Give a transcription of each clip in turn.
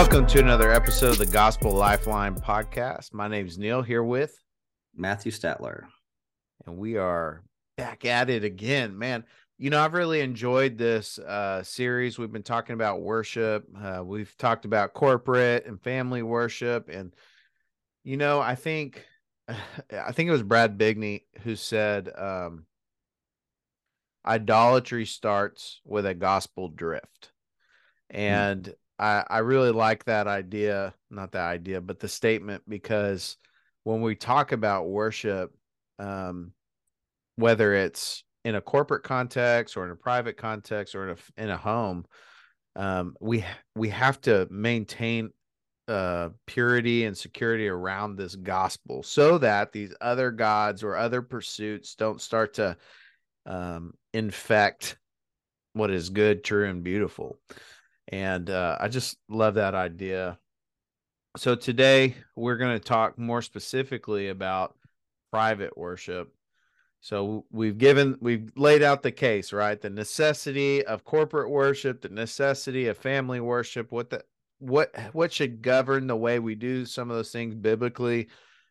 Welcome to another episode of the Gospel Lifeline podcast. My name is Neal here with Matthew Statler. And we are back at it again. Man, you know, I've really enjoyed this uh, series. We've been talking about worship. Uh, we've talked about corporate and family worship. And, you know, I think, I think it was Brad Bigney who said, um, idolatry starts with a gospel drift. Hmm. And. I, I really like that idea, not that idea, but the statement because when we talk about worship, um, whether it's in a corporate context or in a private context or in a in a home, um, we we have to maintain uh, purity and security around this gospel so that these other gods or other pursuits don't start to um, infect what is good, true, and beautiful. And uh, I just love that idea. So today we're going to talk more specifically about private worship. So we've given we've laid out the case, right? The necessity of corporate worship, the necessity of family worship, what the what what should govern the way we do some of those things biblically.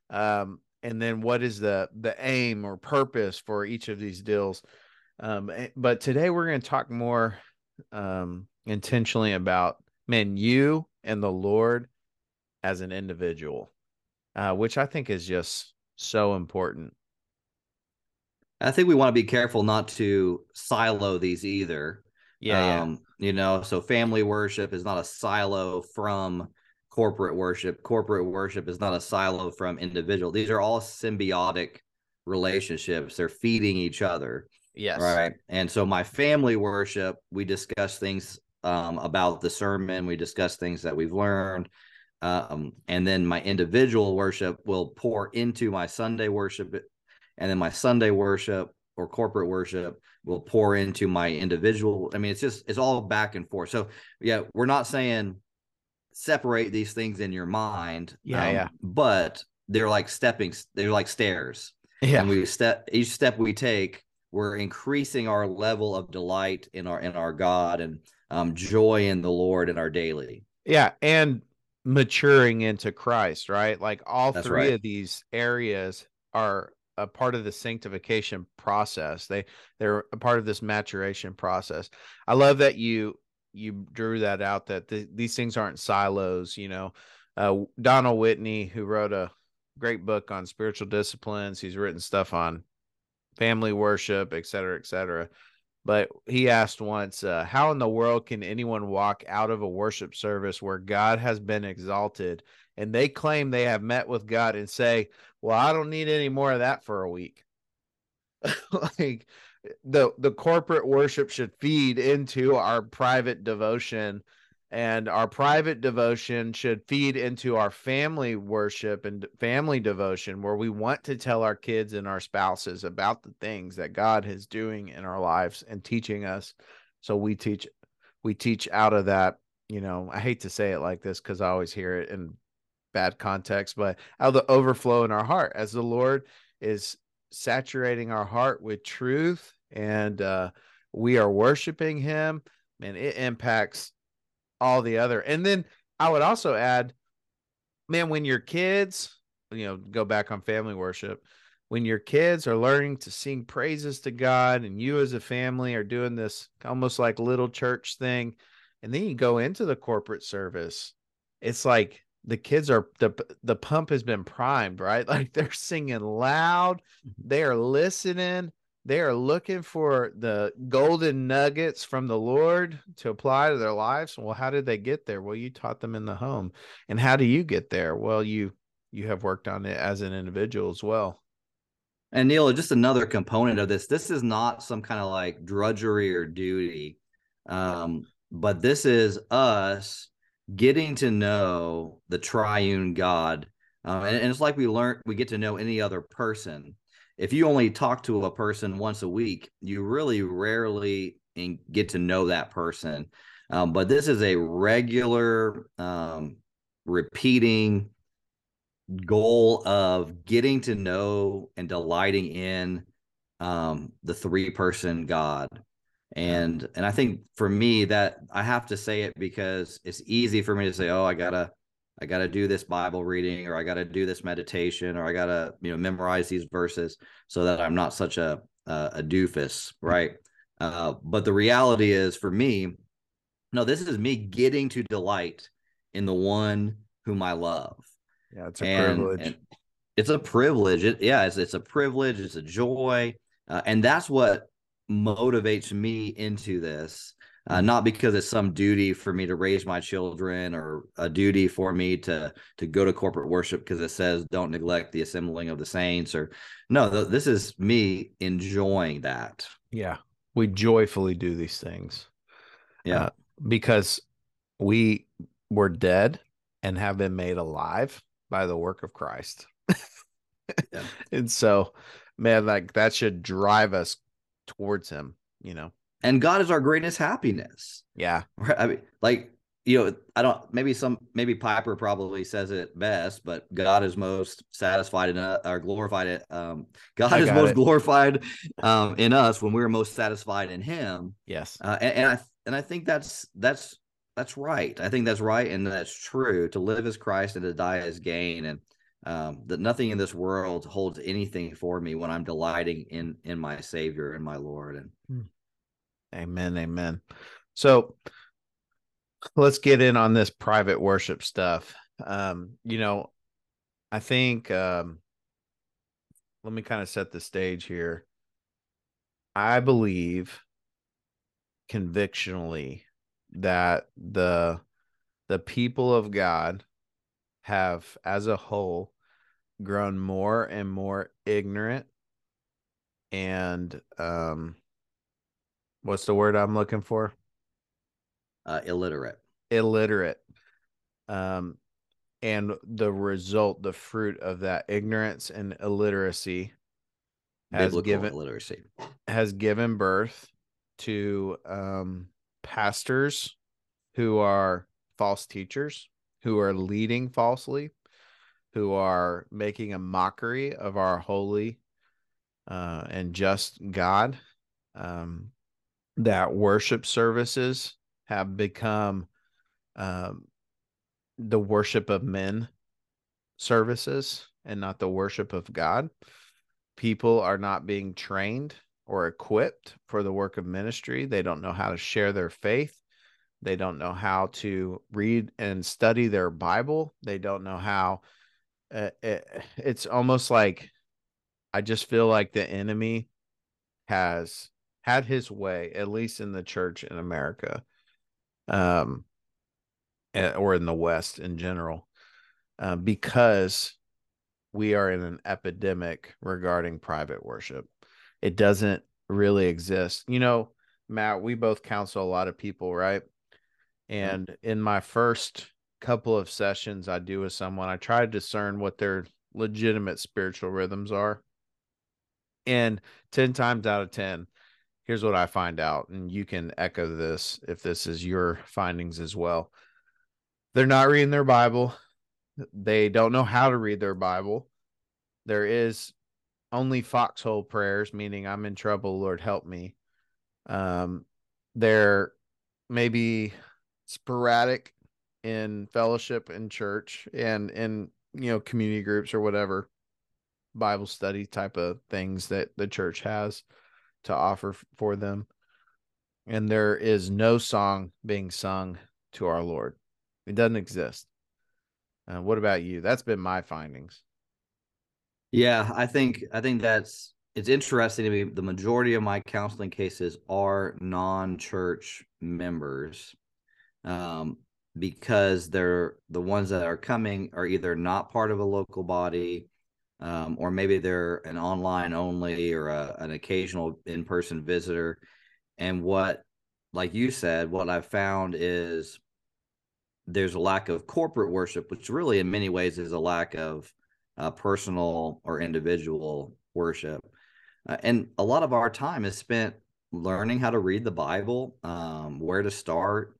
Um, and then what is the the aim or purpose for each of these deals. Um, eh, but today we're going to talk more um, intentionally about man, you and the Lord as an individual, uh, which I think is just so important. I think we want to be careful not to silo these either. Yeah, um, yeah. You know, so family worship is not a silo from corporate worship. Corporate worship is not a silo from individual. These are all symbiotic relationships. They're feeding each other. Yes. Right. And so my family worship, we discuss things um, about the sermon. We discuss things that we've learned. Um, and then my individual worship will pour into my Sunday worship. And then my Sunday worship or corporate worship will pour into my individual. I mean, it's just, it's all back and forth. So, yeah, we're not saying separate these things in your mind. Yeah. Um, yeah. But they're like stepping, they're like stairs. Yeah. And we step, each step we take, we're increasing our level of delight in our in our God and um, joy in the Lord in our daily. Yeah, and maturing into Christ, right? Like all That's three right. of these areas are a part of the sanctification process. They they're a part of this maturation process. I love that you you drew that out that the, these things aren't silos. You know, uh, Donald Whitney, who wrote a great book on spiritual disciplines, he's written stuff on family worship, et cetera, et cetera. But he asked once, uh, How in the world can anyone walk out of a worship service where God has been exalted and they claim they have met with God and say, Well, I don't need any more of that for a week? like the the corporate worship should feed into our private devotion and our private devotion should feed into our family worship and family devotion where we want to tell our kids and our spouses about the things that God is doing in our lives and teaching us. So we teach we teach out of that you know I hate to say it like this cuz I always hear it in bad context but out of the overflow in our heart as the Lord is saturating our heart with truth and uh we are worshiping him and it impacts all the other. And then I would also add, man, when your kids, you know, go back on family worship, when your kids are learning to sing praises to God and you as a family are doing this almost like little church thing, and then you go into the corporate service, it's like the kids are the the pump has been primed, right? Like they're singing loud, they are listening, they are looking for the golden nuggets from the Lord to apply to their lives. Well, how did they get there? Well, you taught them in the home. And how do you get there? Well, you you have worked on it as an individual as well. And Neal, just another component of this. This is not some kind of like drudgery or duty, um, but this is us getting to know the triune God, um, and, and it's like we learn we get to know any other person if you only talk to a person once a week, you really rarely get to know that person. Um, but this is a regular, um, repeating goal of getting to know and delighting in um, the three person God. and and i think for me that i have to say it because it's easy for me to say oh i gotta i gotta do this bible reading or i gotta do this meditation or i gotta you know memorize these verses so that i'm not such a a, a doofus right? Uh, but the reality is for me no this is me getting to delight in the one whom i love. Yeah it's a and, privilege. and it's a privilege. It, yeah it's, it's a privilege. It's a joy. Uh, and that's what motivates me into this uh, not because it's some duty for me to raise my children or a duty for me to to go to corporate worship because it says don't neglect the assembling of the saints or no th- this is me enjoying that. Yeah. We joyfully do these things. Yeah. Uh, because we were dead and have been made alive by the work of christ. Yeah. and so man like that should drive us towards him, you know. And God is our greatest happiness. Yeah. I mean, like, you know, I don't maybe some maybe Piper probably says it best, but God is most satisfied in us or glorified it. Um, God is most it. glorified um in us when we're most satisfied in him. Yes. Uh, and, and I and I think that's that's that's right. I think that's right and that's true. To live as Christ and to die as gain. And um, that nothing in this world holds anything for me when I'm delighting in in my Savior and my Lord. And hmm. Amen, Amen. So let's get in on this private worship stuff. Um, you know, I think um, let me kind of set the stage here. I believe convictionally that the the people of God have, as a whole, grown more and more ignorant and um what's the word I'm looking for? Uh illiterate. Illiterate. Um and the result, the fruit of that ignorance and illiteracy has Biblical given illiteracy has given birth to um pastors who are false teachers who are leading falsely, who are making a mockery of our holy uh, and just God. Um, that worship services have become um, the worship of men services and not the worship of God. People are not being trained or equipped for the work of ministry. They don't know how to share their faith. They don't know how to read and study their Bible. They don't know how. Uh, it, it's almost like I just feel like the enemy has had his way, at least in the church in America, um, or in the West in general, uh, because we are in an epidemic regarding private worship. It doesn't really exist. You know, Matt, we both counsel a lot of people, right? And in my first couple of sessions I do with someone, I try to discern what their legitimate spiritual rhythms are. And 10 times out of 10, here's what I find out. And you can echo this if this is your findings as well. They're not reading their Bible, they don't know how to read their Bible. There is only foxhole prayers, meaning I'm in trouble, Lord, help me. Um, they're maybe sporadic in fellowship in church and in you know community groups or whatever bible study type of things that the church has to offer for them. And there is no song being sung to our lord. It doesn't exist. Uh, what about you? That's been my findings. Yeah i think i think that's it's interesting to me the majority of my counseling cases are non-church members um, because they're the ones that are coming are either not part of a local body um, or maybe they're an online only or a, an occasional in-person visitor. And what like you said what i've found is there's a lack of corporate worship which really in many ways is a lack of uh, personal or individual worship. Uh, and a lot of our time is spent learning how to read the bible um, where to start.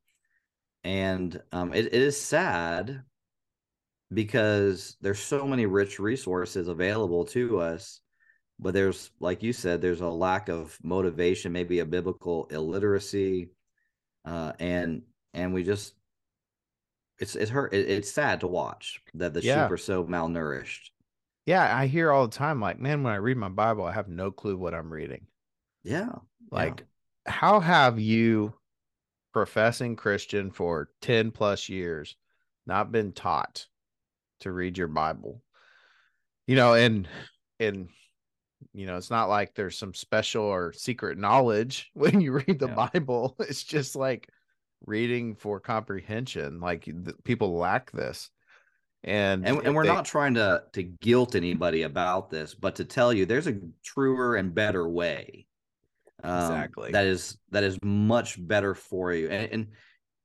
And um, it, it is sad because there's so many rich resources available to us but there's like you said there's a lack of motivation maybe a biblical illiteracy uh, and and we just it's it's hurt it, it's sad to watch that the yeah. sheep are so malnourished yeah i hear all the time like man when i read my bible i have no clue what i'm reading yeah like yeah. how have you professing christian for 10 plus years not been taught to read your bible. You know and and you know it's not like there's some special or secret knowledge when you read the yeah. bible. It's just like reading for comprehension. Like the, people lack this. And and, and we're they, not trying to to guilt anybody about this but to tell you there's a truer and better way um, exactly. that is that is much better for you. And, and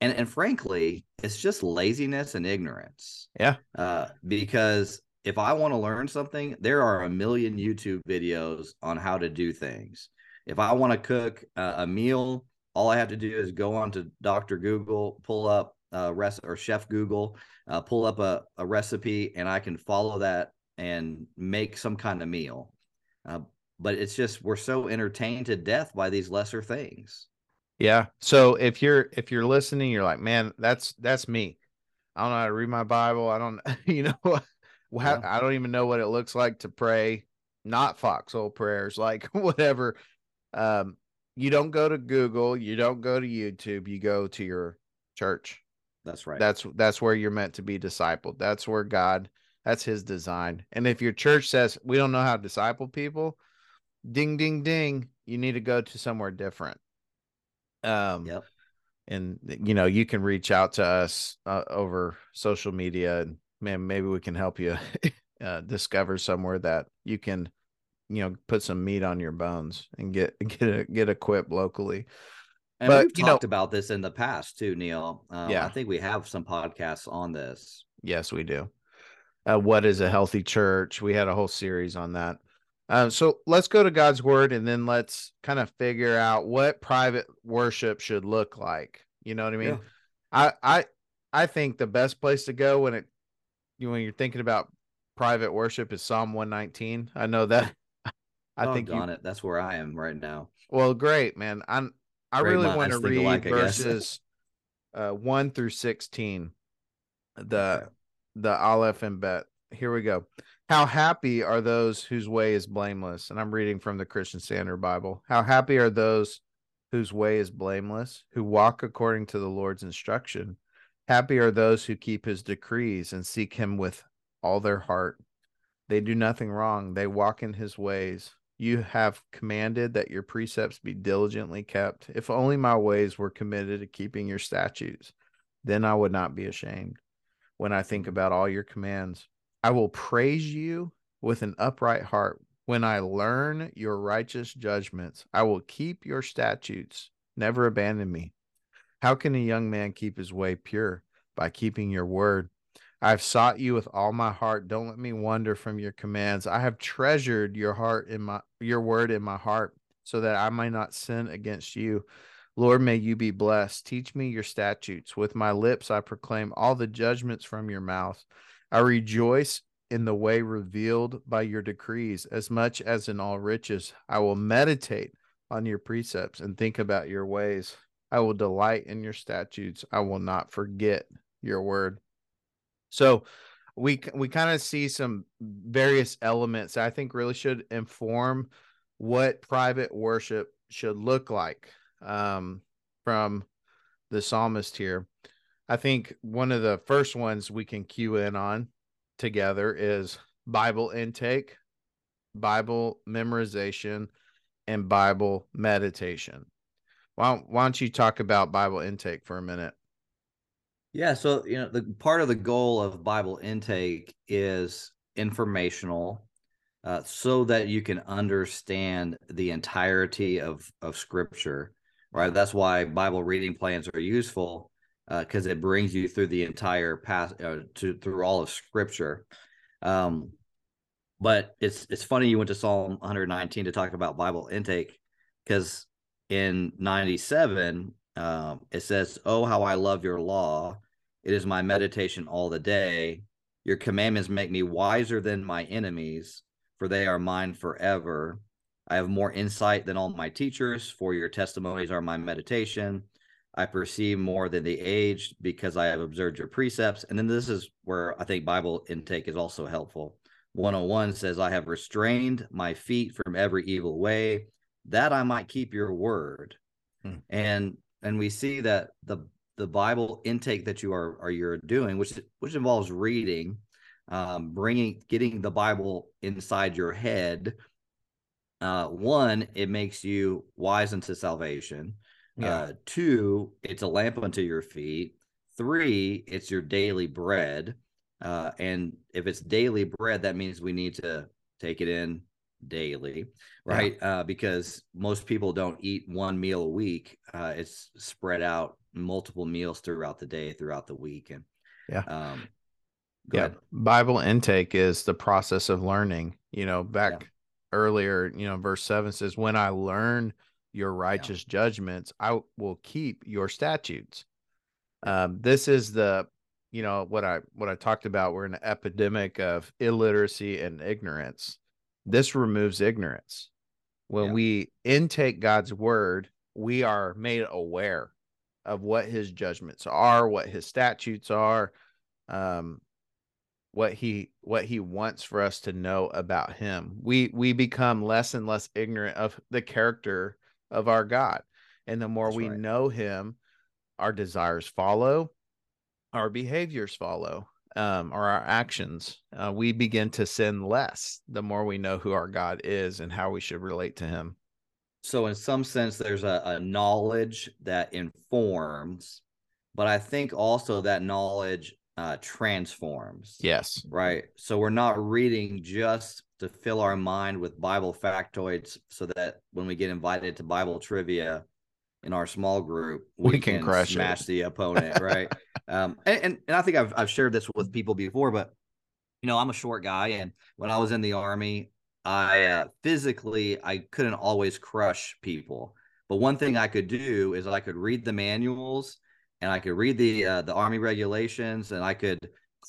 and and frankly it's just laziness and ignorance yeah uh, because if I want to learn something, there are a million YouTube videos on how to do things. If I want to cook uh, a meal, all I have to do is go on to Dr. Google, pull up a rest or Chef Google, uh, pull up a, a recipe, and I can follow that and make some kind of meal. Uh, but it's just we're so entertained to death by these lesser things. Yeah. So if you're if you're listening, you're like, man, that's that's me. I don't know how to read my Bible. I don't, you know, yeah. I don't even know what it looks like to pray not foxhole prayers, like whatever. Um, you don't go to Google, you don't go to YouTube, you go to your church. That's right. That's that's where you're meant to be discipled. That's where God, that's his design. And if your church says we don't know how to disciple people, ding ding ding, you need to go to somewhere different. Um yep. and you know, you can reach out to us uh, over social media and man, maybe we can help you uh, discover somewhere that you can, you know, put some meat on your bones and get get a, get equipped locally. And but, we've talked know, about this in the past too, Neal. Um, yeah, I think we have some podcasts on this. Yes, we do. Uh, what is a healthy church? We had a whole series on that. Um, so let's go to God's word and then let's kind of figure out what private worship should look like. You know what I mean? Yeah. I I I think the best place to go when it you when you're thinking about private worship is Psalm 119. I know that. I oh, think on it. That's where I am right now. Well, great, man. I'm. I great really want to read alike, verses uh, one through sixteen. The okay. the Aleph and Bet. Here we go. How happy are those whose way is blameless? And I'm reading from the Christian Standard Bible. How happy are those whose way is blameless, who walk according to the Lord's instruction. Happy are those who keep his decrees and seek him with all their heart. They do nothing wrong, they walk in his ways. You have commanded that your precepts be diligently kept. If only my ways were committed to keeping your statutes, then I would not be ashamed when I think mm-hmm. about all your commands. I will praise you with an upright heart. When I learn your righteous judgments, I will keep your statutes. Never abandon me. How can a young man keep his way pure? By keeping your word. I've sought you with all my heart. Don't let me wander from your commands. I have treasured your heart in my your word in my heart, so that I may not sin against you. Lord, may you be blessed. Teach me your statutes. With my lips I proclaim all the judgments from your mouth. I rejoice in the way revealed by your decrees, as much as in all riches. I will meditate on your precepts and think about your ways. I will delight in your statutes. I will not forget your word. So we we kind of see some various elements I think really should inform what private worship should look like um, from the psalmist here. I think one of the first ones we can cue in on together is Bible intake, Bible memorization, and Bible meditation. Why, why don't you talk about Bible intake for a minute? Yeah, so you know, the part of the goal of Bible intake is informational, uh, so that you can understand the entirety of of Scripture. Right, that's why Bible reading plans are useful because uh, it brings you through the entire past uh, to through all of Scripture. Um, but it's it's funny you went to Psalm 119 to talk about Bible intake because in 97 um, it says oh how i love your law it is my meditation all the day your commandments make me wiser than my enemies for they are mine forever. I have more insight than all my teachers, for your testimonies are my meditation. I perceive more than the aged because I have observed your precepts. And then this is where I think Bible intake is also helpful. 101 says, I have restrained my feet from every evil way, that I might keep your word. Hmm. And and we see that the the Bible intake that you are are you're doing, which which involves reading, um, bringing getting the Bible inside your head. Uh, one, it makes you wise unto salvation. Yeah. Uh, two, it's a lamp unto your feet. Three, it's your daily bread. Uh, and if it's daily bread, that means we need to take it in daily, right? Yeah. Uh, because most people don't eat one meal a week. Uh, it's spread out multiple meals throughout the day, throughout the week, and yeah. Um, yeah, ahead. Bible intake is the process of learning. You know, back yeah. earlier, you know, verse seven says, "When I learn your righteous yeah. judgments, I will keep your statutes." Um, this is the you know what i what i talked about we're in an epidemic of illiteracy and ignorance this removes ignorance when yeah. we intake god's word we are made aware of what his judgments are what his statutes are um what he what he wants for us to know about him we we become less and less ignorant of the character of our god and the more That's we right. know him our desires follow our behaviors follow um, or our actions, uh, we begin to sin less the more we know who our God is and how we should relate to Him. So, in some sense, there's a, a knowledge that informs, but I think also that knowledge uh, transforms. Yes. Right. So, we're not reading just to fill our mind with Bible factoids so that when we get invited to Bible trivia, in our small group, we, we can, can, crush smash it. the opponent, right? um, and, and, and I think I've I've shared this with people before, but you know, I'm a short guy, and when I was in the army, I uh, physically I couldn't always crush people, but one thing I could do is I could read the manuals and I could read the uh, the army regulations, and I could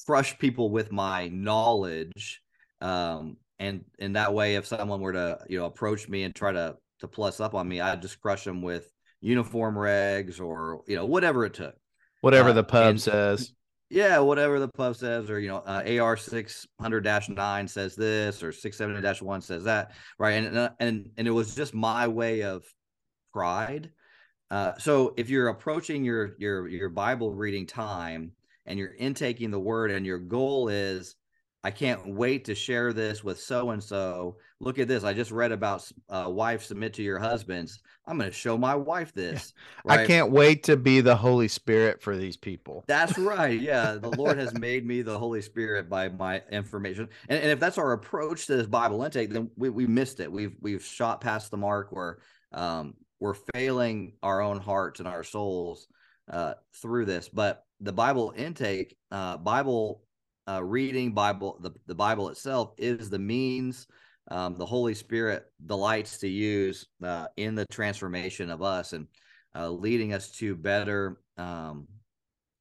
crush people with my knowledge. Um, and in that way, if someone were to you know approach me and try to to plus up on me, I'd just crush them with uniform regs or you know whatever it took. Whatever uh, the pub and, says. Yeah whatever the pub says or you know uh, ar 600-9 says this or 670-1 says that right? And and and it was just my way of pride. Uh, so if you're approaching your your your bible reading time and you're intaking the word and your goal is I can't wait to share this with so and so. Look at this. I just read about uh, wife submit to your husbands. I'm going to show my wife this. Right? I can't wait to be the Holy Spirit for these people. That's right. Yeah. The Lord has made me the Holy Spirit by my information. And, and if that's our approach to this Bible intake, then we, we missed it. We've, we've shot past the mark where um, we're failing our own hearts and our souls uh, through this. But the Bible intake, uh, Bible uh, reading Bible, the, the Bible itself is the means um, the Holy Spirit delights to use uh, in the transformation of us and uh, leading us to better, um,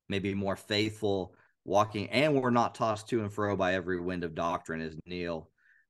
maybe more faithful walking. And we're not tossed to and fro by every wind of doctrine, as Neal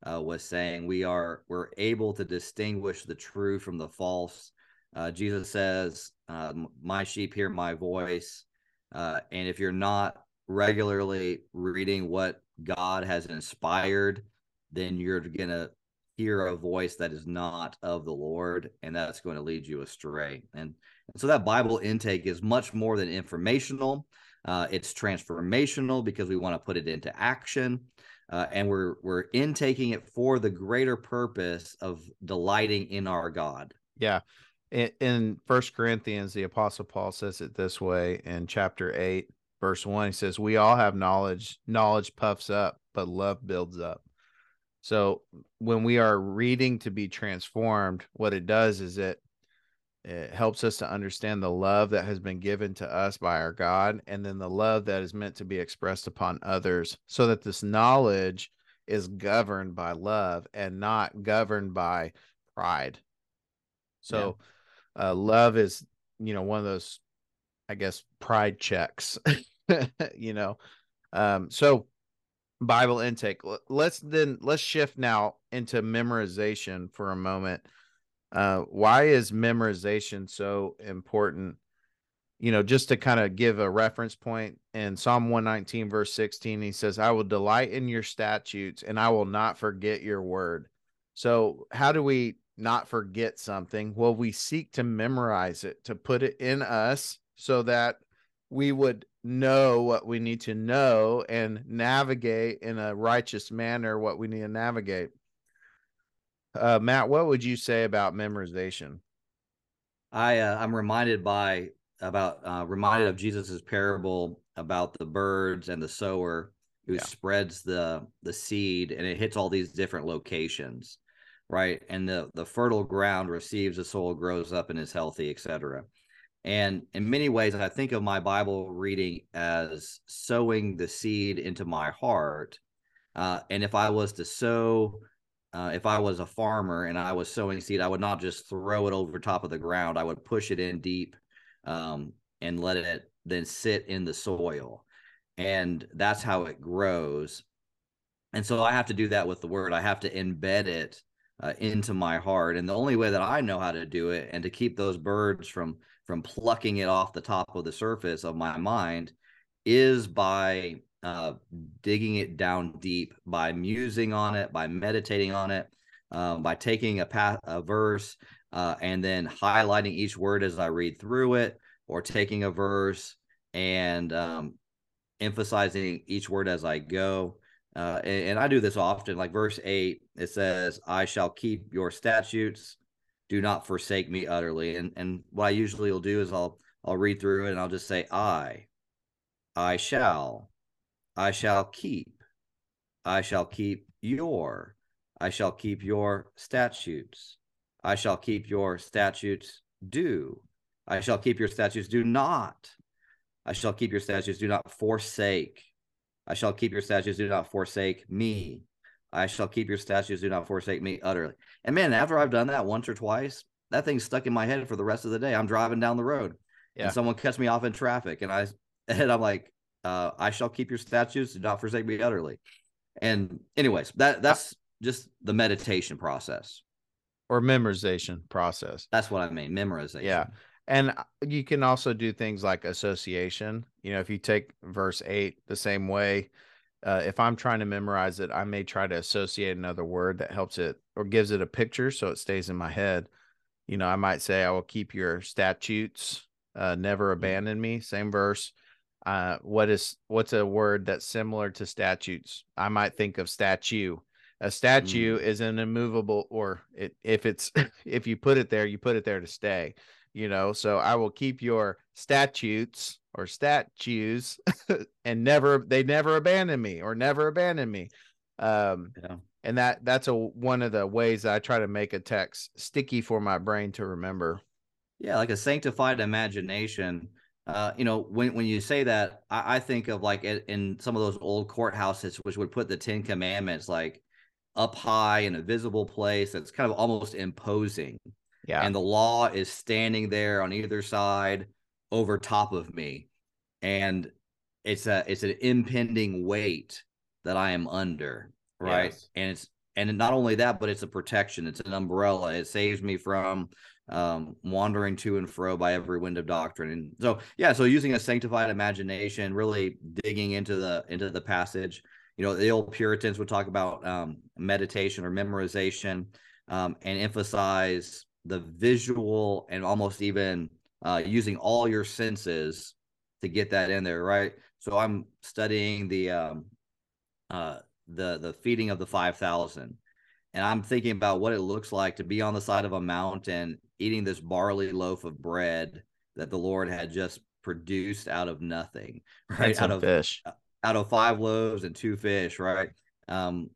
uh, was saying. We are we're able to distinguish the true from the false. Uh, Jesus says, uh, "My sheep hear my voice," uh, and if you're not regularly reading what God has inspired, then you're going to hear a voice that is not of the Lord, and that's going to lead you astray. And, and so that Bible intake is much more than informational. Uh, it's transformational because we want to put it into action. Uh, and we're we're intaking it for the greater purpose of delighting in our God. Yeah, in, in First Corinthians, the Apostle Paul says it this way in chapter eight verse 1 he says we all have knowledge. Knowledge puffs up but love builds up. So when we are reading to be transformed what it does is it it helps us to understand the love that has been given to us by our God and then the love that is meant to be expressed upon others so that this knowledge is governed by love and not governed by pride. So yeah. uh, love is you know one of those I guess pride checks, you know. Um, so Bible intake. Let's then let's shift now into memorization for a moment. Uh, why is memorization so important? You know, just to kind of give a reference point in Psalm 119, verse 16, he says, I will delight in your statutes and I will not forget your word. So, how do we not forget something? Well, we seek to memorize it, to put it in us so that we would know what we need to know and navigate in a righteous manner what we need to navigate. Uh, Matt, what would you say about memorization? I uh, I'm reminded by about uh, reminded of Jesus's parable about the birds and the sower who yeah. spreads the the seed and it hits all these different locations, right? And the the fertile ground receives the soil, grows up and is healthy, etc. And in many ways, I think of my Bible reading as sowing the seed into my heart. Uh, and if I was to sow, uh, if I was a farmer and I was sowing seed, I would not just throw it over top of the ground. I would push it in deep um, and let it then sit in the soil. And that's how it grows. And so I have to do that with the word. I have to embed it uh, into my heart. And the only way that I know how to do it and to keep those birds from from plucking it off the top of the surface of my mind is by uh, digging it down deep, by musing on it, by meditating on it, um, by taking a path, a verse, uh, and then highlighting each word as I read through it, or taking a verse and um, emphasizing each word as I go. Uh, and, and I do this often. Like verse eight, it says, "I shall keep your statutes." Do not forsake me utterly. And and what I usually will do is I'll I'll read through it and I'll just say I, I shall, I shall keep, I shall keep your, I shall keep your statutes, I shall keep your statutes do, I shall keep your statutes do not, I shall keep your statutes do not forsake, I shall keep your statutes do not forsake me. I shall keep your statutes, do not forsake me utterly. And man, after I've done that once or twice, that thing's stuck in my head for the rest of the day. I'm driving down the road yeah. and someone cuts me off in traffic and I and I'm like, uh, I shall keep your statutes, do not forsake me utterly. And anyways, that that's just the meditation process. Or memorization process. That's what I mean. Memorization. Yeah. And uh, you can also do things like association. You know, if you take verse eight the same way, uh, if I'm trying to memorize it, I may try to associate another word that helps it or gives it a picture so it stays in my head. You know, I might say, I will keep your statutes, uh, never mm-hmm. abandon me. Same verse. Uh, what is what's a word that's similar to statutes? I might think of statue. A statue mm. is an immovable, or it, if it's if you put it there, you put it there to stay. You know, so I will keep your statutes or statues and never they never abandon me or never abandon me. Um yeah. and that that's a one of the ways that i try to make a text sticky for my brain to remember. Yeah like a sanctified imagination. Uh you know when when you say that i, I think of like in some of those old courthouses which would put the 10 commandments like up high in a visible place that's kind of almost imposing yeah. And the law is standing there on either side over top of me. And it's a it's an impending weight that i am under right? Yes. and it's and not only that but it's a protection. It's an umbrella. It saves me from um, wandering to and fro by every wind of doctrine. And so yeah so using a sanctified imagination really digging into the into the passage you know the old puritans would talk about um, meditation or memorization um, and emphasize the visual and almost even uh, using all your senses to get that in there, right? So I'm studying the um, uh, the the feeding of the five thousand, and I'm thinking about what it looks like to be on the side of a mountain eating this barley loaf of bread that the Lord had just produced out of nothing, right? out of fish, out of five loaves and two fish, right? Um,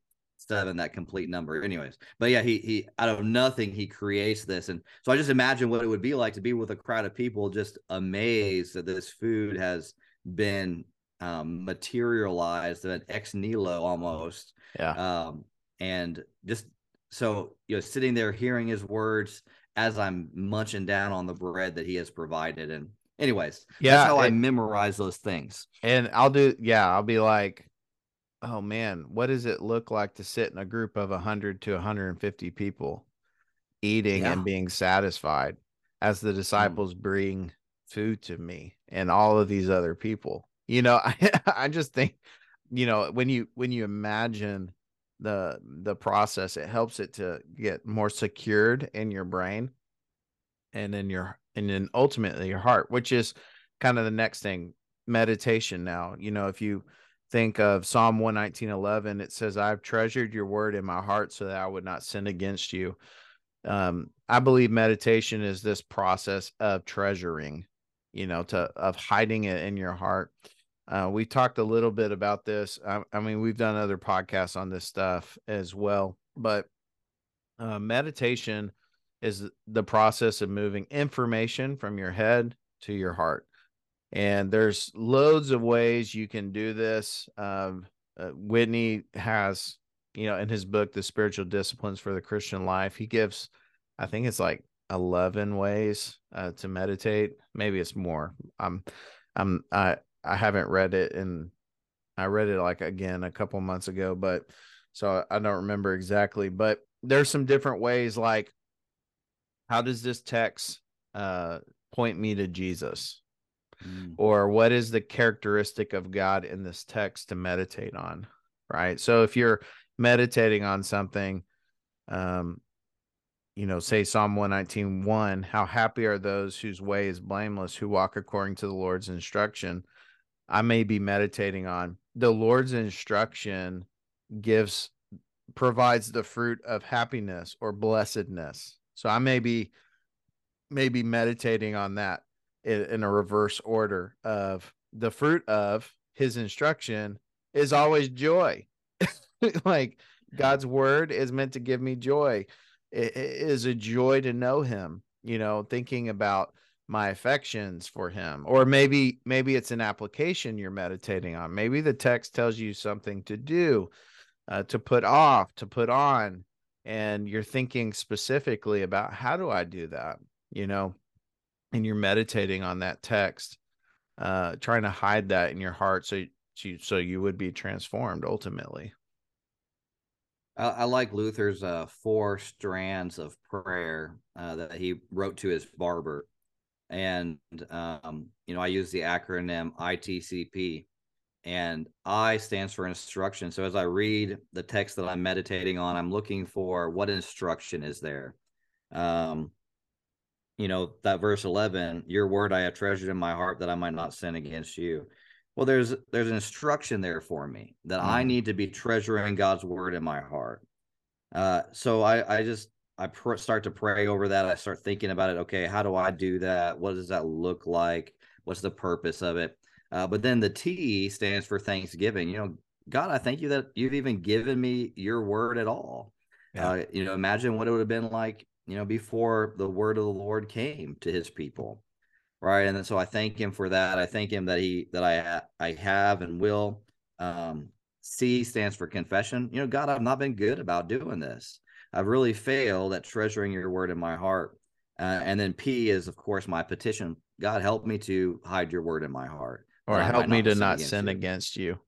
seven that complete number anyways. But yeah he he out of nothing he creates this. And so i just imagine what it would be like to be with a crowd of people just amazed that this food has been um materialized an ex nihilo almost. Yeah. Um and just so you know sitting there hearing his words as i'm munching down on the bread that he has provided. And anyways yeah that's how and, i memorize those things. And i'll do yeah i'll be like oh man, what does it look like to sit in a group of 100 to 150 people eating yeah. and being satisfied as the mm. disciples mm. bring food to me and all of these other people? You know, I, I just think, you know, when you when you imagine the the process, it helps it to get more secured in your brain and in your and then ultimately your heart, which is kind of the next thing meditation now you know if you think of Psalm 119 11, it says, I've treasured your word in my heart so that I would not sin against you. Um, I believe meditation is this process of treasuring, you know, to of hiding it in your heart. Uh, we talked a little bit about this. I, I, mean, we've done other podcasts on this stuff as well, but uh, meditation is the process of moving information from your head to your heart and there's loads of ways you can do this. Um, uh, whitney has you know in his book the spiritual disciplines for the christian life he gives i think it's like 11 ways uh, to meditate. Maybe it's more. I'm i'm i i haven't read it and i read it like again a couple months ago but so i don't remember exactly but there's some different ways like how does this text uh point me to jesus mm. or what is the characteristic of God in this text to meditate on, right? So if you're meditating on something, um, you know, say Psalm 119, 1, how happy are those whose way is blameless, who walk according to the Lord's instruction. I may be meditating on the Lord's instruction gives provides the fruit of happiness or blessedness. So I may be maybe meditating on that in, in a reverse order of the fruit of his instruction is always joy. like God's word is meant to give me joy. It, it is a joy to know him, you know, thinking about my affections for him. Or maybe maybe it's an application you're meditating on. Maybe the text tells you something to do uh, to put off to put on and you're thinking specifically about how do i do that? You know and you're meditating on that text, uh, trying to hide that in your heart so you, so you would be transformed ultimately. I, I like Luther's uh, four strands of prayer uh, that he wrote to his barber, and um, you know I use the acronym ITCP, and I stands for instruction. So as I read the text that I'm meditating on, I'm looking for what instruction is there. Um, you know that verse 11 your word i have treasured in my heart that i might not sin against you. Well there's there's an instruction there for me that mm-hmm. i need to be treasuring god's word in my heart. Uh so i i just i pr- start to pray over that. I start thinking about it. Okay how do i do that? What does that look like? What's the purpose of it? Uh, but then the t stands for thanksgiving. You know god i thank you that you've even given me your word at all. Yeah. uh, you know imagine what it would have been like you know, before the word of the Lord came to his people. Right. And so I thank him for that. I thank him that he, that I, I have and will. Um, C stands for confession. You know, God, I've not been good about doing this. I've really failed at treasuring your word in my heart. Uh, and then P is, of course, my petition. God, help me to hide your word in my heart. Or help me to not sin you. against you.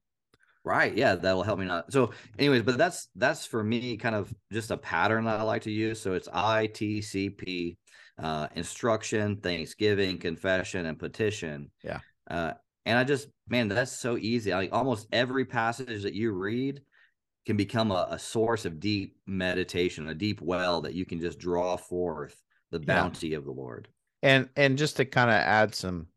Right. Yeah, that'll help me not. So, anyways, but that's that's for me kind of just a pattern that I like to use. So it's ITCP, uh, instruction, thanksgiving, confession, and petition. Yeah. Uh, and I just, man, that's so easy. Like almost every passage that you read can become a, a source of deep meditation, a deep well that you can just draw forth the bounty yeah. of the Lord. And and just to kind of add some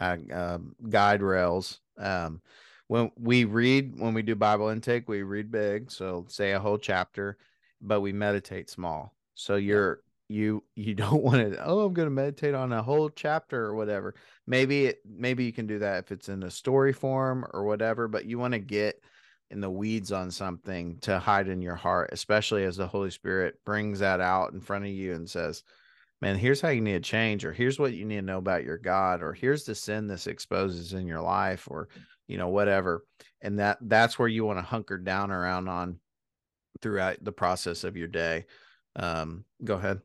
uh, um, guide rails. Um, when we read when we do bible intake we read big so say a whole chapter but we meditate small. So you're you you don't want to oh i'm going to meditate on a whole chapter or whatever. Maybe it, maybe you can do that if it's in a story form or whatever but you want to get in the weeds on something to hide in your heart especially as the holy spirit brings that out in front of you and says man here's how you need to change or here's what you need to know about your god or here's the sin this exposes in your life or you know whatever and that that's where you want to hunker down around on throughout the process of your day um go ahead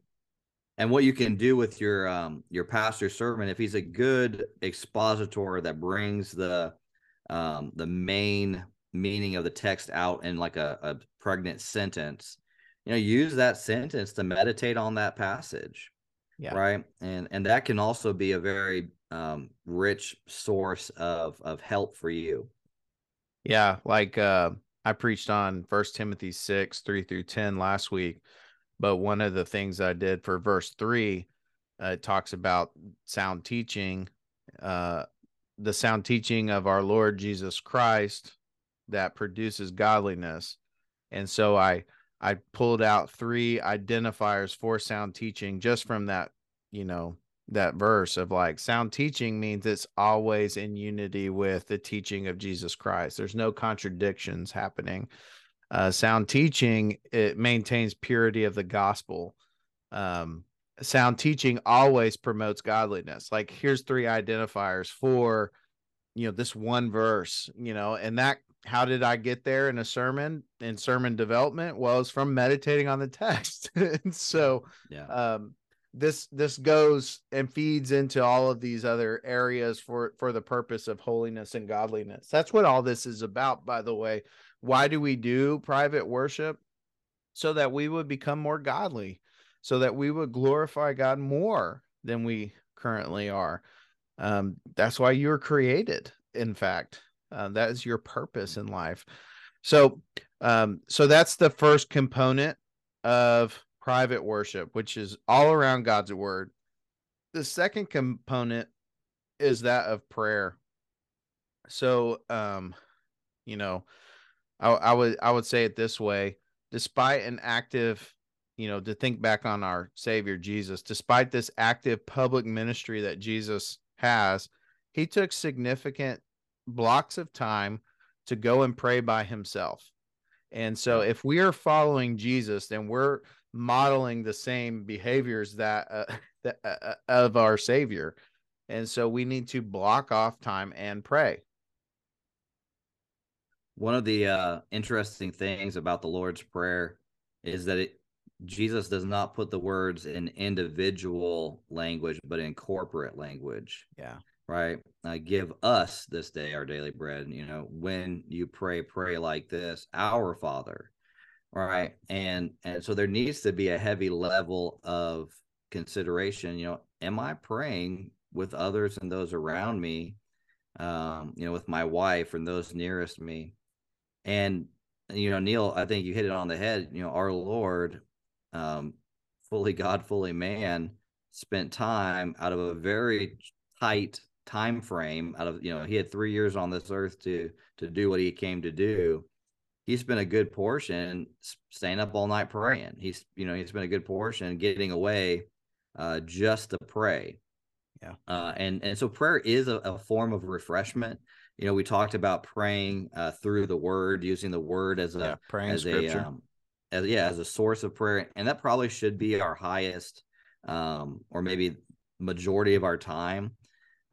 and what you can do with your um your pastor sermon if he's a good expositor that brings the um the main meaning of the text out in like a, a pregnant sentence, you know, use that sentence to meditate on that passage. Yeah. Right. And and that can also be a very um, rich source of of help for you. Yeah, like uh, I preached on First Timothy six three through ten last week, but one of the things I did for verse three, uh, it talks about sound teaching, uh, the sound teaching of our Lord Jesus Christ that produces godliness, and so I I pulled out three identifiers for sound teaching just from that you know that verse of like sound teaching means it's always in unity with the teaching of Jesus Christ. There's no contradictions happening. Uh, sound teaching it maintains purity of the gospel. Um, sound teaching always promotes godliness. Like here's three identifiers for you know this one verse. You know, and that how did I get there in a sermon in sermon development? Well, it's from meditating on the text. and so, yeah. Um, this this goes and feeds into all of these other areas for for the purpose of holiness and godliness. That's what all this is about by the way. Why do we do private worship? So that we would become more godly so that we would glorify god more than we currently are. Um, that's why you were created in fact. Uh, that is your purpose in life. So um, so that's the first component of private worship, which is all around God's word. The second component is that of prayer. So, um, you know, I, I would I would say it this way: despite an active, you know, to think back on our Savior Jesus, despite this active public ministry that Jesus has, he took significant blocks of time to go and pray by himself. And so if we are following Jesus, then we're modeling the same behaviors that, uh, that uh, uh, of our savior. And so we need to block off time and pray. One of the uh, interesting things about the lord's prayer is that it jesus does not put the words in individual language but in corporate language. Yeah. Right? Uh, give us this day our daily bread. You know when you pray pray like this our father right and and so there needs to be a heavy level of consideration you know am i praying with others and those around me um you know with my wife and those nearest me? And you know Neal i think you hit it on the head you know our lord um fully god fully man spent time out of a very tight time frame out of you know he had 3 years on this earth to to do what he came to do he spent a good portion staying up all night praying. He's, you know, he spent a good portion getting away uh, just to pray. Yeah. Uh, and and so prayer is a, a, form of refreshment. You know, we talked about praying uh, through the Word, using the Word as a yeah, praying as scripture. a um, as yeah as a source of prayer, and that probably should be our highest, um, or maybe majority of our time.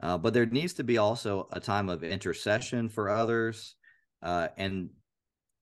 Uh, but there needs to be also a time of intercession for others, uh, and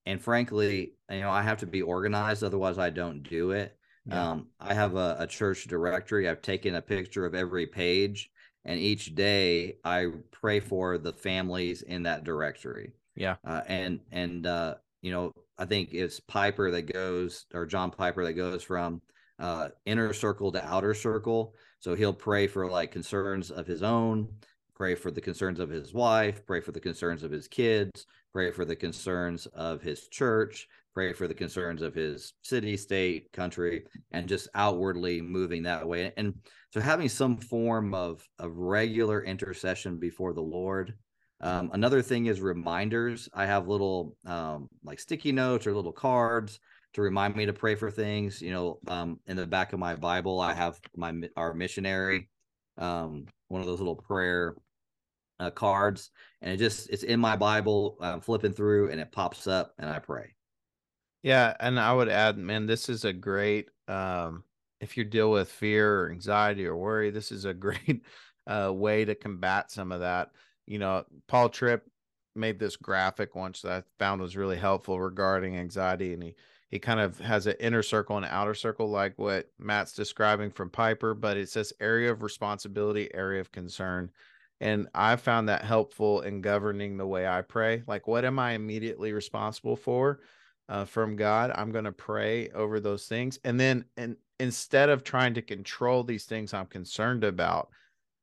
and frankly, you know, I have to be organized, otherwise I don't do it. Yeah. Um, I have a, a, church directory. I've taken a picture of every page, and each day I pray for the families in that directory. Yeah, uh, and and uh, you know, I think it's Piper that goes, or John Piper that goes from uh, inner circle to outer circle. So he'll pray for like concerns of his own, pray for the concerns of his wife, pray for the concerns of his kids, pray for the concerns of his church, pray for the concerns of his city, state, country, and just outwardly moving that way. And so having some form of, of regular intercession before the Lord. Um, another thing is reminders. I have little um, like sticky notes or little cards to remind me to pray for things. You know, um, in the back of my Bible, I have my our missionary, um, one of those little prayer uh, cards, and it just it's in my Bible. I'm flipping through, and it pops up, and I pray. Yeah, and I would add, man, this is a great um, if you deal with fear or anxiety or worry, this is a great uh, way to combat some of that. You know, Paul Tripp made this graphic once that I found was really helpful regarding anxiety, and he he kind of has an inner circle and outer circle, like what Matt's describing from Piper, but it says area of responsibility, area of concern and I found that helpful in governing the way I pray. Like, what am I immediately responsible for uh, from God? I'm going to pray over those things, and then and instead of trying to control these things I'm concerned about,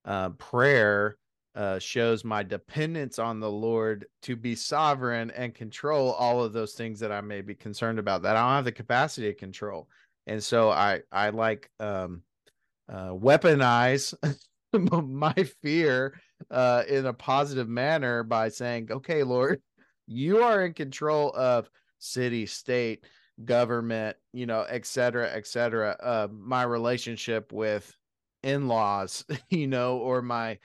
uh, prayer uh, shows my dependence on the Lord to be sovereign and control all of those things that I may be concerned about that I don't have the capacity to control. And so I I like um, uh, weaponize my fear uh, in a positive manner by saying, "Okay, Lord, you are in control of city, state, government, you know, et cetera, et cetera. Uh, my relationship with in-laws, you know, or my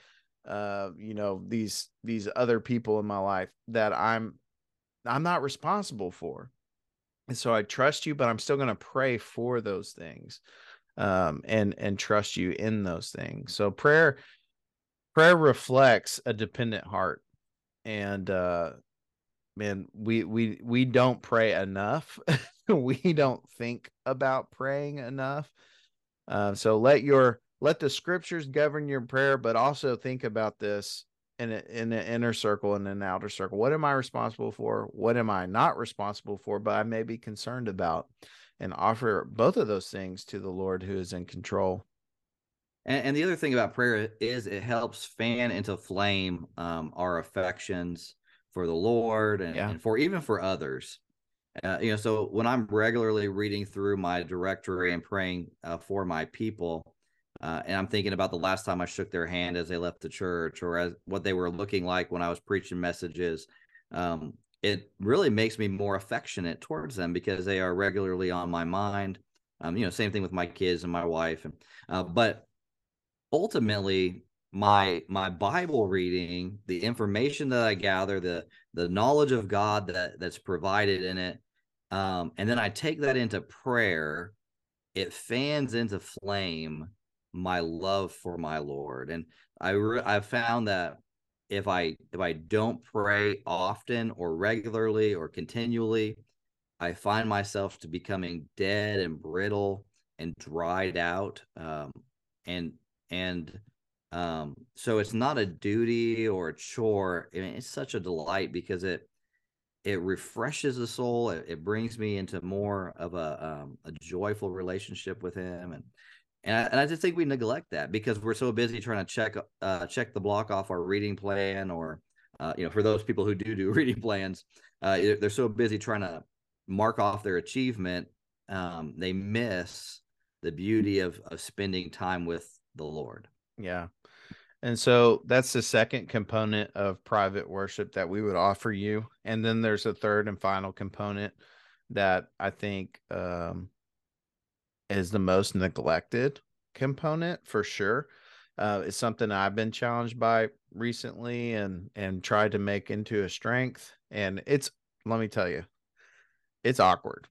uh, you know, these these other people in my life that I'm I'm not responsible for. And so I trust you, but I'm still going to pray for those things. Um, and and trust you in those things. So prayer prayer reflects a dependent heart. And uh man, we we we don't pray enough. we don't think about praying enough. Uh, so let your let the scriptures govern your prayer, but also think about this in a, in an inner circle and an outer circle. What am I responsible for? What am I not responsible for? But I may be concerned about, and offer both of those things to the Lord who is in control. And, and the other thing about prayer is it helps fan into flame um, our affections for the Lord and, yeah. and for even for others. Uh, you know, so when I'm regularly reading through my directory and praying uh, for my people, uh, and I'm thinking about the last time I shook their hand as they left the church or as what they were looking like when I was preaching messages. Um, it really makes me more affectionate towards them because they are regularly on my mind. Um, you know, same thing with my kids and my wife. And, uh, but ultimately, my my Bible reading, the information that I gather, the the knowledge of God that that's provided in it, um, and then I take that into prayer. It fans into flame my love for my Lord. And I re- I've found that if I if I don't pray often or regularly or continually, I find myself to becoming dead and brittle and dried out. Um, and and um, so it's not a duty or a chore. I mean, it's such a delight because it it refreshes the soul. It, it brings me into more of a um, a joyful relationship with Him, and and I, and I just think we neglect that because we're so busy trying to check uh, check the block off our reading plan, or uh, you know, for those people who do do reading plans, uh, they're so busy trying to mark off their achievement, um, they miss the beauty of of spending time with the Lord. Yeah. And so that's the second component of private worship that we would offer you. And then there's a third and final component that I think um, is the most neglected component for sure. Uh, it's something I've been challenged by recently and and tried to make into a strength. And it's let me tell you, it's awkward,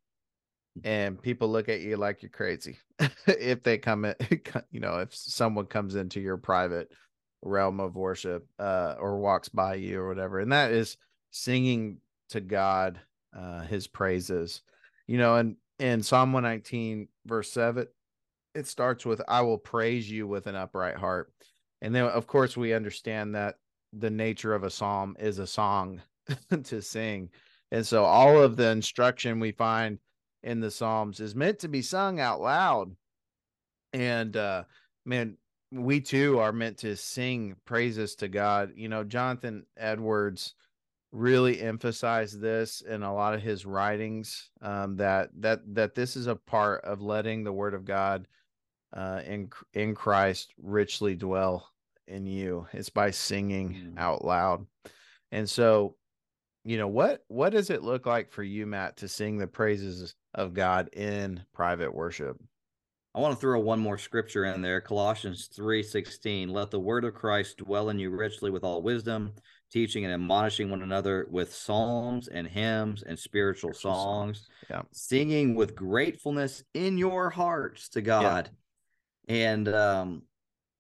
and people look at you like you're crazy if they come in. You know, if someone comes into your private realm of worship uh, or walks by you or whatever, and that is singing to God uh, His praises. You know, and in Psalm 119, verse 7, it starts with, I will praise you with an upright heart. And then, of course, we understand that the nature of a psalm is a song to sing. And so, all of the instruction we find in the Psalms is meant to be sung out loud. And, uh, man, we too are meant to sing praises to God. You know, Jonathan Edwards really emphasized this in a lot of his writings um, that that that this is a part of letting the word of God uh, in in Christ richly dwell in you. It's by singing mm. out loud, and so you know what what does it look like for you, Matt, to sing the praises of God in private worship? I want to throw one more scripture in there, Colossians 3:16. Let the word of Christ dwell in you richly with all wisdom, teaching and admonishing one another with psalms and hymns and spiritual songs, yeah. singing with gratefulness in your hearts to God. Yeah. And um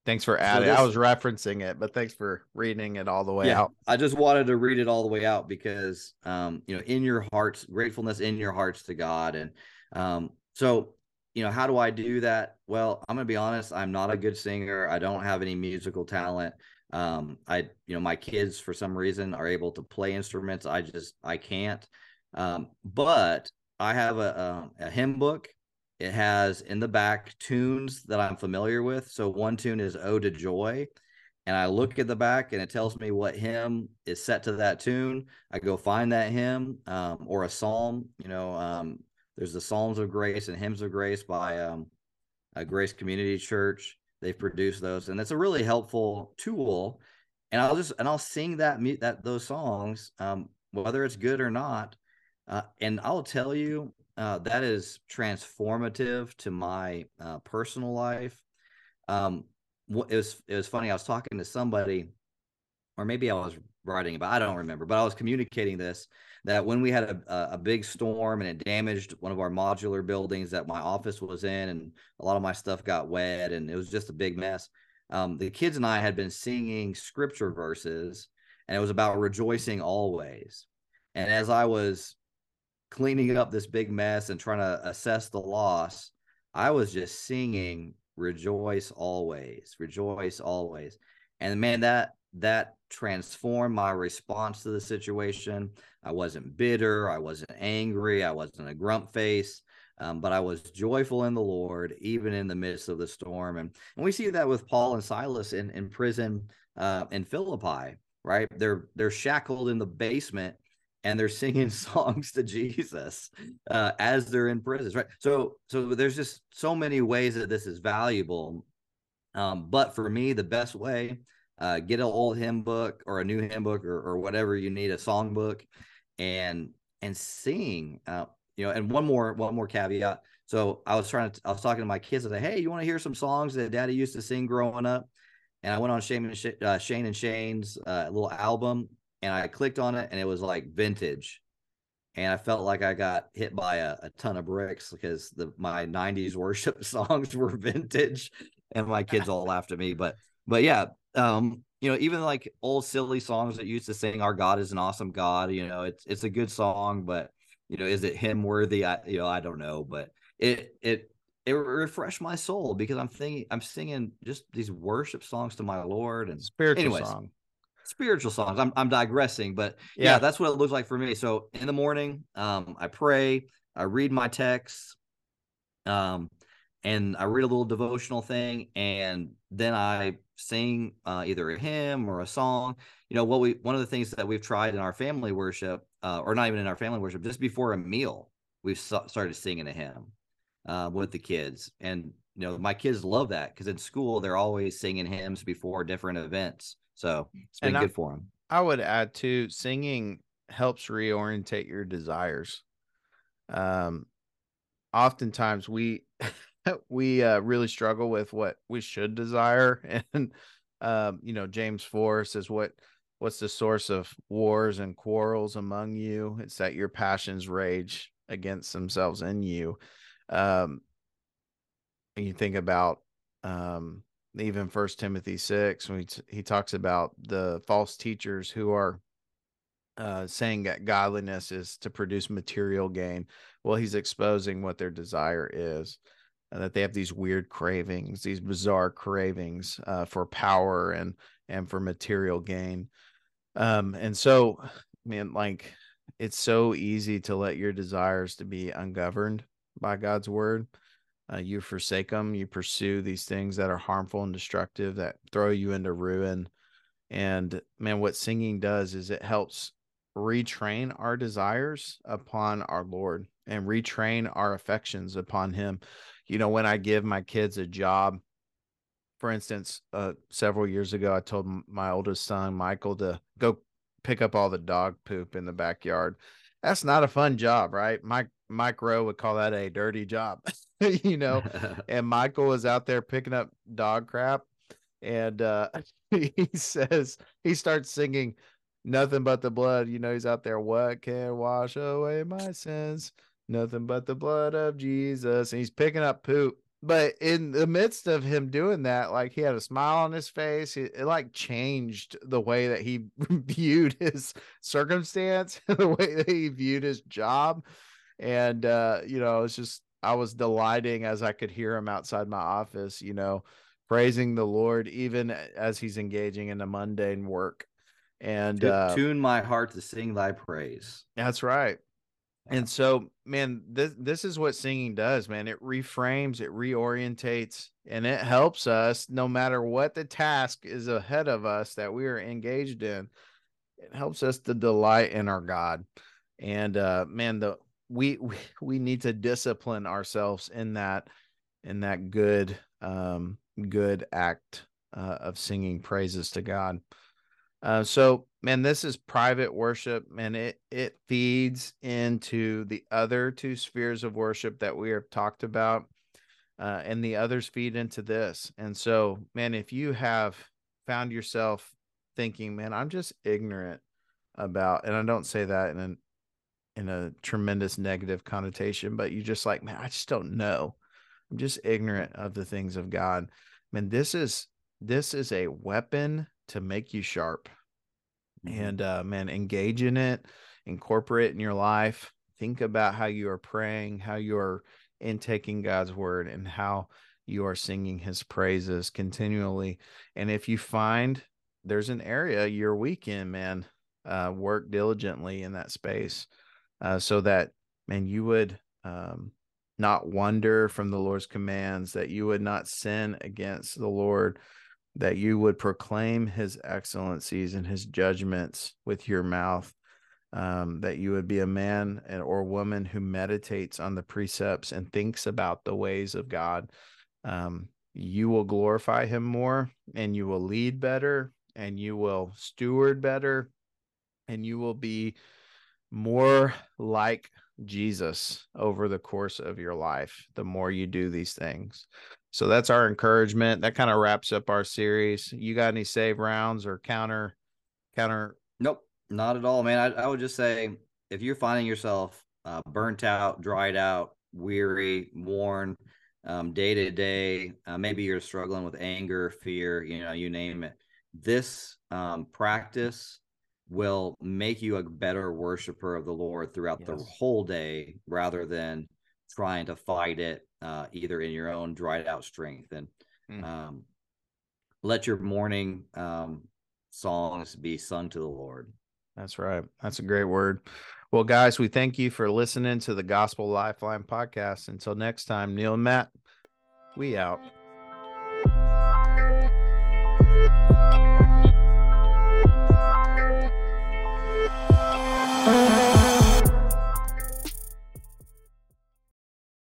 thanks for adding. So this, I was referencing it, but thanks for reading it all the way yeah, out. I just wanted to read it all the way out because um, you know, in your hearts, gratefulness in your hearts to God. And um, so you know, how do I do that? Well, I'm going to be honest, I'm not a good singer. I don't have any musical talent. Um, I, you know, my kids for some reason are able to play instruments. I just I can't. Um, but I have a, a, um, a hymn book. It has in the back tunes that I'm familiar with. So one tune is "Ode to Joy," and I look at the back and it tells me what hymn is set to that tune. I go find that hymn um, or a psalm. You know, um, there's the Psalms of Grace and Hymns of Grace by um, a Grace Community Church. They've produced those, and it's a really helpful tool. And I'll just and I'll sing that mute that those songs, um, whether it's good or not. Uh, and I'll tell you, uh, that is transformative to my uh, personal life. Um, it was it was funny. I was talking to somebody, or maybe I was writing about. I don't remember, but I was communicating this that when we had a, a big storm and it damaged one of our modular buildings that my office was in, and a lot of my stuff got wet, and it was just a big mess. Um, the kids and I had been singing scripture verses, and it was about rejoicing always. And as I was cleaning up this big mess and trying to assess the loss, I was just singing rejoice always, rejoice always. And man, that that transformed my response to the situation. I wasn't bitter, I wasn't angry, I wasn't a grump face. Um, but I was joyful in the Lord, even in the midst of the storm. And, and we see that with Paul and Silas in, in prison uh, in Philippi, right? They're they're shackled in the basement and they're singing songs to Jesus uh, as they're in prison, right? So, so there's just so many ways that this is valuable. Um, but for me, the best way, uh, get an old hymn book or a new hymn book or, or whatever you need, a song book, and and sing. Uh, you know, and one more one more caveat. So I was trying to, I was talking to my kids. I said, "Hey, you want to hear some songs that Daddy used to sing growing up?" And I went on Shane and, Sh- uh, Shane and Shane's uh, little album, and I clicked on it and it was like vintage. And I felt like I got hit by a, a ton of bricks because the my 90s worship songs were vintage and my kids all laughed at me. But but yeah, um, you know, even like old silly songs that used to sing Our God is an awesome God, you know, it's it's a good song, but you know, is it hymn worthy? I you know, I don't know, but it it it refreshed my soul because I'm thinking I'm singing just these worship songs to my Lord and spiritual anyways, song spiritual songs. I'm I'm digressing, but yeah. yeah. that's what it looks like for me. So in the morning, um, I pray, I read my texts, um, and I read a little devotional thing, and then I sing uh, either a hymn or a song. You know what we one of the things that we've tried in our family worship, uh, or not even in our family worship, just before a meal, we've started singing a hymn uh, with the kids, and you know my kids love that because in school they're always singing hymns before different events so it's been and good I, for him. I would add too, singing helps reorientate your desires. Um, oftentimes we we uh, really struggle with what we should desire, and um, you know, James four says what what's the source of wars and quarrels among you? It's that your passions rage against themselves in you. Um, you think about um even first timothy 6 when he, t- he talks about the false teachers who are uh, saying that godliness is to produce material gain well he's exposing what their desire is that they have these weird cravings these bizarre cravings uh, for power and and for material gain. Um and so man like it's so easy to let your desires to be ungoverned by god's word. Uh, you forsake them you pursue these things that are harmful and destructive that throw you into ruin. And man what singing does is it helps retrain our desires upon our lord and retrain our affections upon him you know when i give my kids a job for instance uh, several years ago i told my oldest son michael to go pick up all the dog poop in the backyard that's not a fun job right mike mike rowe would call that a dirty job you know, and Michael was out there picking up dog crap. And uh, he says, he starts singing nothing but the blood. You know, he's out there, what can wash away my sins? Nothing but the blood of Jesus. And he's picking up poop. But in the midst of him doing that, like he had a smile on his face. It, it like changed the way that he viewed his circumstance, the way that he viewed his job. And uh, you know, it's just I was delighting as I could hear him outside my office, you know, praising the Lord even as he's engaging in a mundane work. And uh, tune my heart to sing thy praise. That's right. And so, man, this this is what singing does, man. It reframes, it reorientates, and it helps us no matter what the task is ahead of us that we are engaged in. It helps us to delight in our God. And uh man, the we we, we need to discipline ourselves in that in that good um good act uh, of singing praises to God. Uh, so, man, this is private worship, and it it feeds into the other two spheres of worship that we have talked about, uh, and the others feed into this. And so, man, if you have found yourself thinking, man, I'm just ignorant about, and I don't say that in an in a tremendous negative connotation, but you just like, man, I just don't know. I'm just ignorant of the things of God. Man, this is this is a weapon to make you sharp. Mm-hmm. And uh man, engage in it, incorporate it in your life. Think about how you are praying, how you are intaking God's word, and how you are singing his praises continually. And if you find there's an area you're weak in, man, uh, work diligently in that space uh, so that, man, you would um, not wander from the Lord's commands, that you would not sin against the Lord, that you would proclaim his excellencies and his judgments with your mouth, um, that you would be a man or woman who meditates on the precepts and thinks about the ways of God. Um, you will glorify him more and you will lead better and you will steward better and you will be more like Jesus over the course of your life, the more you do these things. So that's our encouragement. That kind of wraps up our series. You got any save rounds or counter counter? Nope, not at all, man. I, I would just say if you're finding yourself uh, burnt out, dried out, weary, worn, um, day to day, uh, maybe you're struggling with anger, fear, you know, you name it. This um, practice will make you a better worshiper of the Lord throughout yes. the whole day rather than trying to fight it uh, either in your own dried out strength. And mm. um, let your morning um, songs be sung to the Lord. That's right. That's a great word. Well, guys, we thank you for listening to the Gospel Lifeline podcast. Until next time, Neal and Matt, we out.